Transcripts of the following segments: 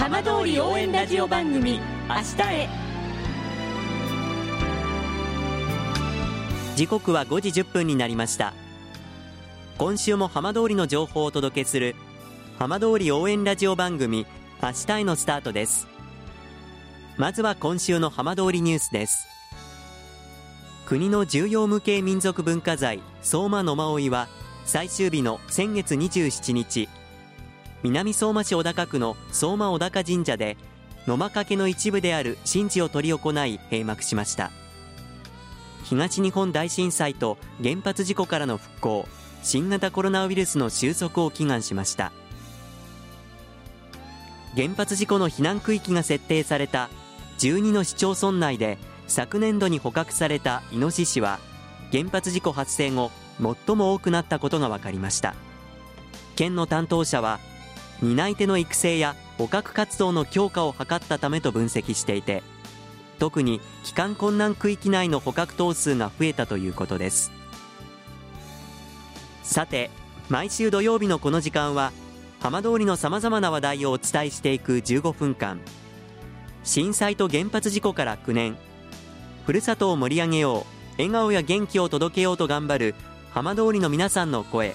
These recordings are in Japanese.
浜通り応援ラジオ番組明日へ。時刻は5時1分になりました。今週も浜通りの情報をお届けする浜通り応援ラジオ番組明日へのスタートです。まずは今週の浜通りニュースです。国の重要無形民族文化財相馬野馬追は最終日の先月27日南相馬市小高区の相馬小高神社で野馬掛けの一部である神事を執り行い閉幕しました。東日本大震災と原発事故からの復興新型コロナウイルスの収束を祈願しました。原発事故の避難区域が設定された12の市町村内で昨年度に捕獲されたイノシシは原発事故発生後最も多くなったことが分かりました。県の担当者は担い手の育成や捕獲活動の強化を図ったためと分析していて特に帰還困難区域内の捕獲頭数が増えたということです。さて毎週土曜日のこの時間は浜通りのさまざまな話題をお伝えしていく15分間。震災と原発事故から9年。ふるさとを盛り上げよう。笑顔や元気を届けようと頑張る浜通りの皆さんの声。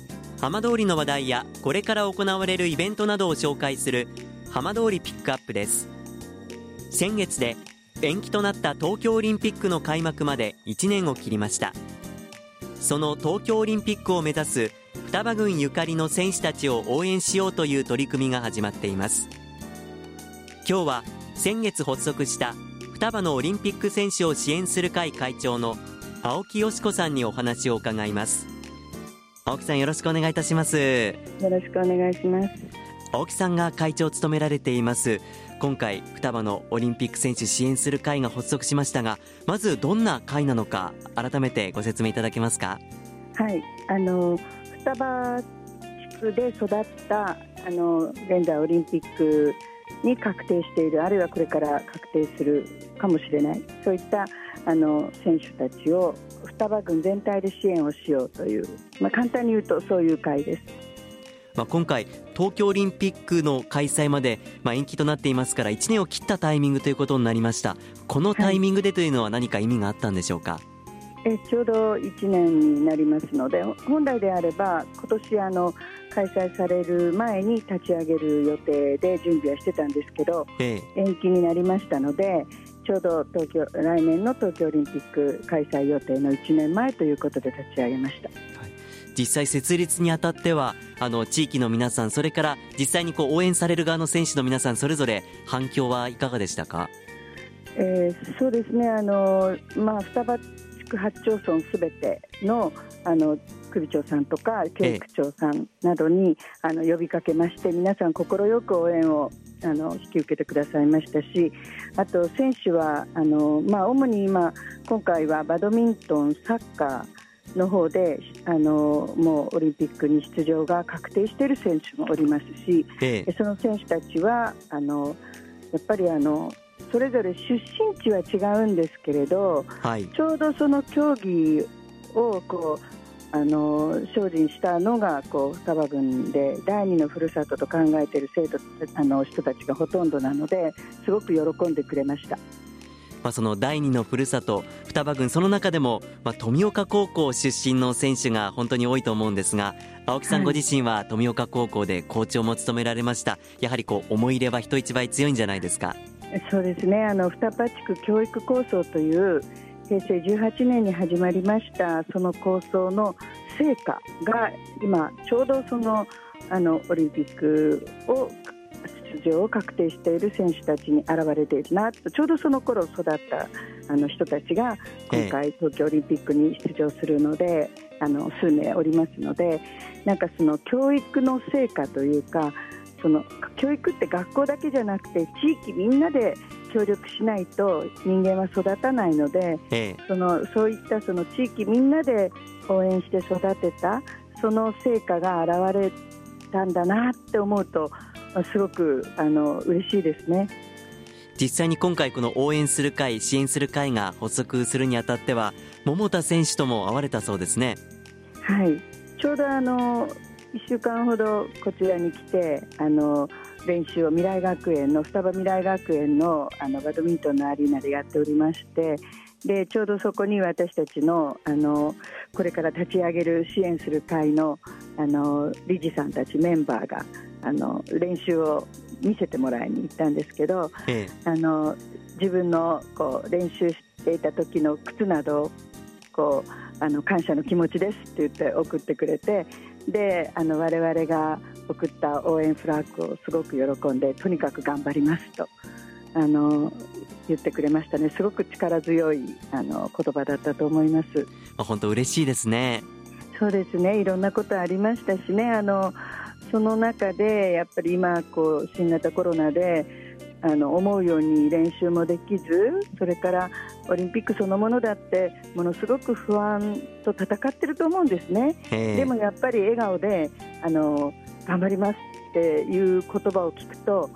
浜通りの話題やこれから行われるイベントなどを紹介する浜通りピックアップです。先月で延期となった東京オリンピックの開幕まで1年を切りました。その東京オリンピックを目指す双葉郡ゆかりの選手たちを応援しようという取り組みが始まっています。今日は先月発足した双葉のオリンピック選手を支援する会会長の青木よし子さんにお話を伺います。青木さんよろしくお願いいたします。よろしくお願いします。青木さんが会長を務められています。今回双葉のオリンピック選手支援する会が発足しましたがまずどんな会なのか改めてご説明いただけますか？はい。あの双葉地区で育ったあの現在オリンピックに確定しているあるいはこれから確定するかもしれない。そういったあの選手たちを双葉郡全体で支援をしようという、まあ、簡単に言うとそういう会です。まあ、今回、東京オリンピックの開催まで、まあ、延期となっていますから1年を切ったタイミングということになりました。このタイミングでというのは何か意味があったんでしょうか、はい、えちょうど1年になりますので本来であれば今年あの開催される前に立ち上げる予定で準備はしてたんですけど、ええ、延期になりましたのでちょうど東京来年の東京オリンピック開催予定の1年前ということで立ち上げました。はい。実際設立にあたってはあの地域の皆さんそれから実際にこう応援される側の選手の皆さんそれぞれ反響はいかがでしたか、えー、そうですね。あの、まあ、双葉地区8町村すべてのあの首長さんとか教育長さんなどに、えあの呼びかけまして皆さん快く応援をあの引き受けてくださいましたしあと選手はあの、まあ、主に今今回はバドミントン、サッカーの方であのもうオリンピックに出場が確定している選手もおりますし、ええ、その選手たちはあのやっぱりあのそれぞれ出身地は違うんですけれど、はい、ちょうどその競技をこうあの精進したのがこう双葉郡で第二のふるさとと考えている生徒あの人たちがほとんどなのですごく喜んでくれました。まあ、その第二のふるさと双葉郡その中でも、まあ、富岡高校出身の選手が本当に多いと思うんですが青木さんご自身は富岡高校でコーチをも務められました、やはりこう思い入れは人一倍強いんじゃないですか？そうですね。あの双葉地区教育構想という平成18年に始まりましたその構想の成果が今ちょうどそのあのオリンピックを出場を確定している選手たちに現れているなとちょうどその頃育ったあの人たちが今回東京オリンピックに出場するので、あの数名おりますのでなんかその教育の成果というかその教育って学校だけじゃなくて地域みんなで協力しないと人間は育たないので、ええ、そのそういったその地域みんなで応援して育てたその成果が現れたんだなって思うとすごくあの嬉しいですね。実際に今回この応援する会支援する会が発足するにあたっては桃田選手とも会われたそうですね。はい。ちょうどあの1週間ほどこちらに来てあの練習を未来学園の双葉未来学園のあのバドミントンのアリーナでやっておりましてでちょうどそこに私たちのあのこれから立ち上げる支援する会のあの理事さんたちメンバーがあの練習を見せてもらいに行ったんですけど、ええ、あの自分のこう練習していた時の靴などをこうあの感謝の気持ちですって言って送ってくれてであの我々が送った応援フラッグをすごく喜んでとにかく頑張りますとあの言ってくれましたね。すごく力強いあの言葉だったと思います。本当嬉しいですね。そうですね。いろんなことありましたしね。あのその中でやっぱり今こう新型コロナであの思うように練習もできずそれからオリンピックそのものだってものすごく不安と戦ってると思うんですね。でもやっぱり笑顔であの頑張りますっていう言葉を聞くと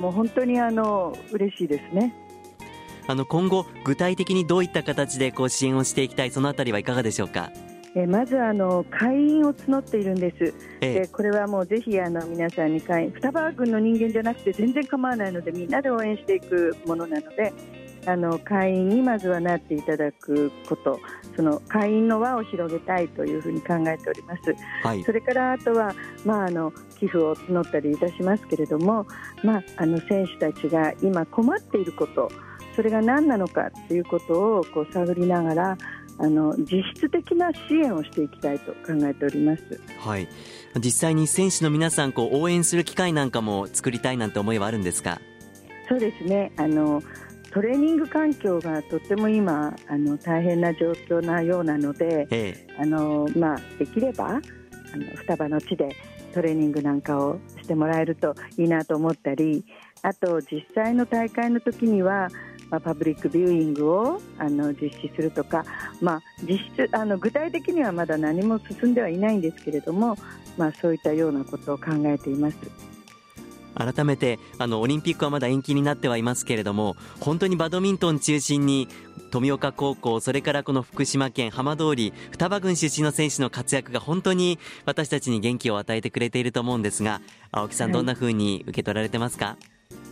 もう本当にあの嬉しいですね。あの今後具体的にどういった形でこう支援をしていきたいそのあたりはいかがでしょうか？えまずあの会員を募っているんです、ええ、でこれはもうぜひあの皆さんに会員双葉郡の人間じゃなくて全然構わないのでみんなで応援していくものなのであの会員にまずはなっていただくことその会員の輪を広げたいというふうに考えております、はい、それからあとは、まあ、あの寄付を募ったりいたしますけれども、まあ、あの選手たちが今困っていることそれが何なのかということをこう探りながらあの実質的な支援をしていきたいと考えております。はい。実際に選手の皆さんこう応援する機会なんかも作りたいなんて思いはあるんですか？そうですね。あのトレーニング環境がとっても今あの大変な状況なようなので、ええ、あのまあできればあの双葉の地でトレーニングなんかをしてもらえるといいなと思ったり、あと実際の大会の時にはまあ、パブリックビューイングをあの実施するとか、まあ、実質あの具体的にはまだ何も進んではいないんですけれども、まあ、そういったようなことを考えています。改めてあのオリンピックはまだ延期になってはいますけれども本当にバドミントン中心に富岡高校それからこの福島県浜通り双葉郡出身の選手の活躍が本当に私たちに元気を与えてくれていると思うんですが青木さん、どんなふうに受け取られてますか、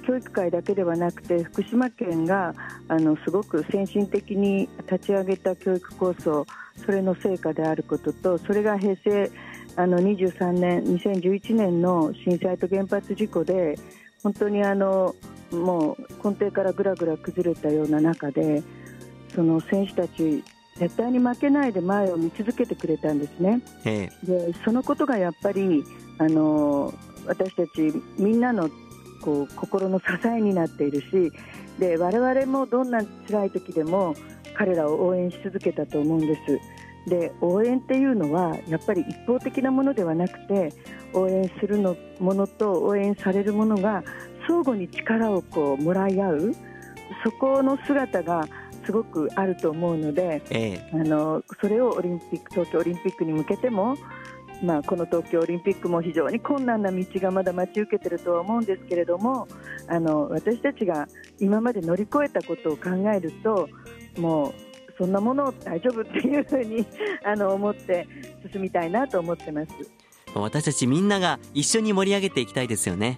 教育会だけではなくて福島県があのすごく先進的に立ち上げた教育構想それの成果であることとそれが平成あの23年2011年の震災と原発事故で本当にあのもう根底からぐらぐら崩れたような中でその選手たち絶対に負けないで前を見続けてくれたんですね。でそのことがやっぱりあの私たちみんなのこう心の支えになっているしで我々もどんな辛い時でも彼らを応援し続けたと思うんです。で応援っていうのはやっぱり一方的なものではなくて応援するのものと応援されるものが相互に力をこうもらい合うそこの姿がすごくあると思うので、ええ、あのそれをオリンピック東京オリンピックに向けてもまあ、この東京オリンピックも非常に困難な道がまだ待ち受けているとは思うんですけれどもあの私たちが今まで乗り越えたことを考えるともうそんなもの大丈夫っていうふうに あの思って進みたいなと思ってます私たちみんなが一緒に盛り上げていきたいですよね。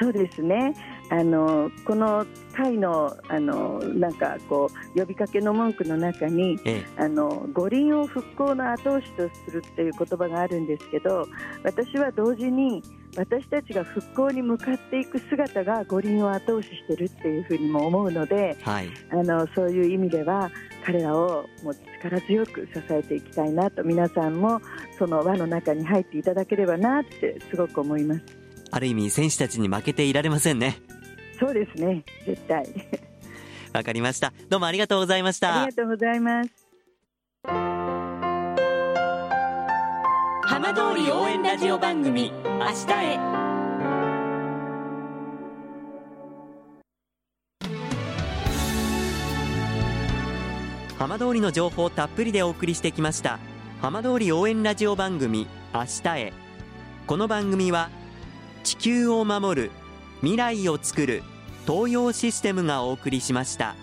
そうですねあのこの会のあのなんかこう呼びかけの文句の中に、ええ、あの五輪を復興の後押しとするっていう言葉があるんですけど私は同時に私たちが復興に向かっていく姿が五輪を後押ししてるっていうふうにも思うので、はい、あのそういう意味では彼らをもう力強く支えていきたいなと皆さんもその輪の中に入っていただければなってすごく思います。ある意味選手たちに負けていられませんねそうですね。絶対。わかりました。どうもありがとうございました。ありがとうございます。浜通り応援ラジオ番組明日へ。浜通りの情報をたっぷりでお送りしてきました。浜通り応援ラジオ番組明日へ。この番組は地球を守る未来をつくる東洋システムがお送りしました。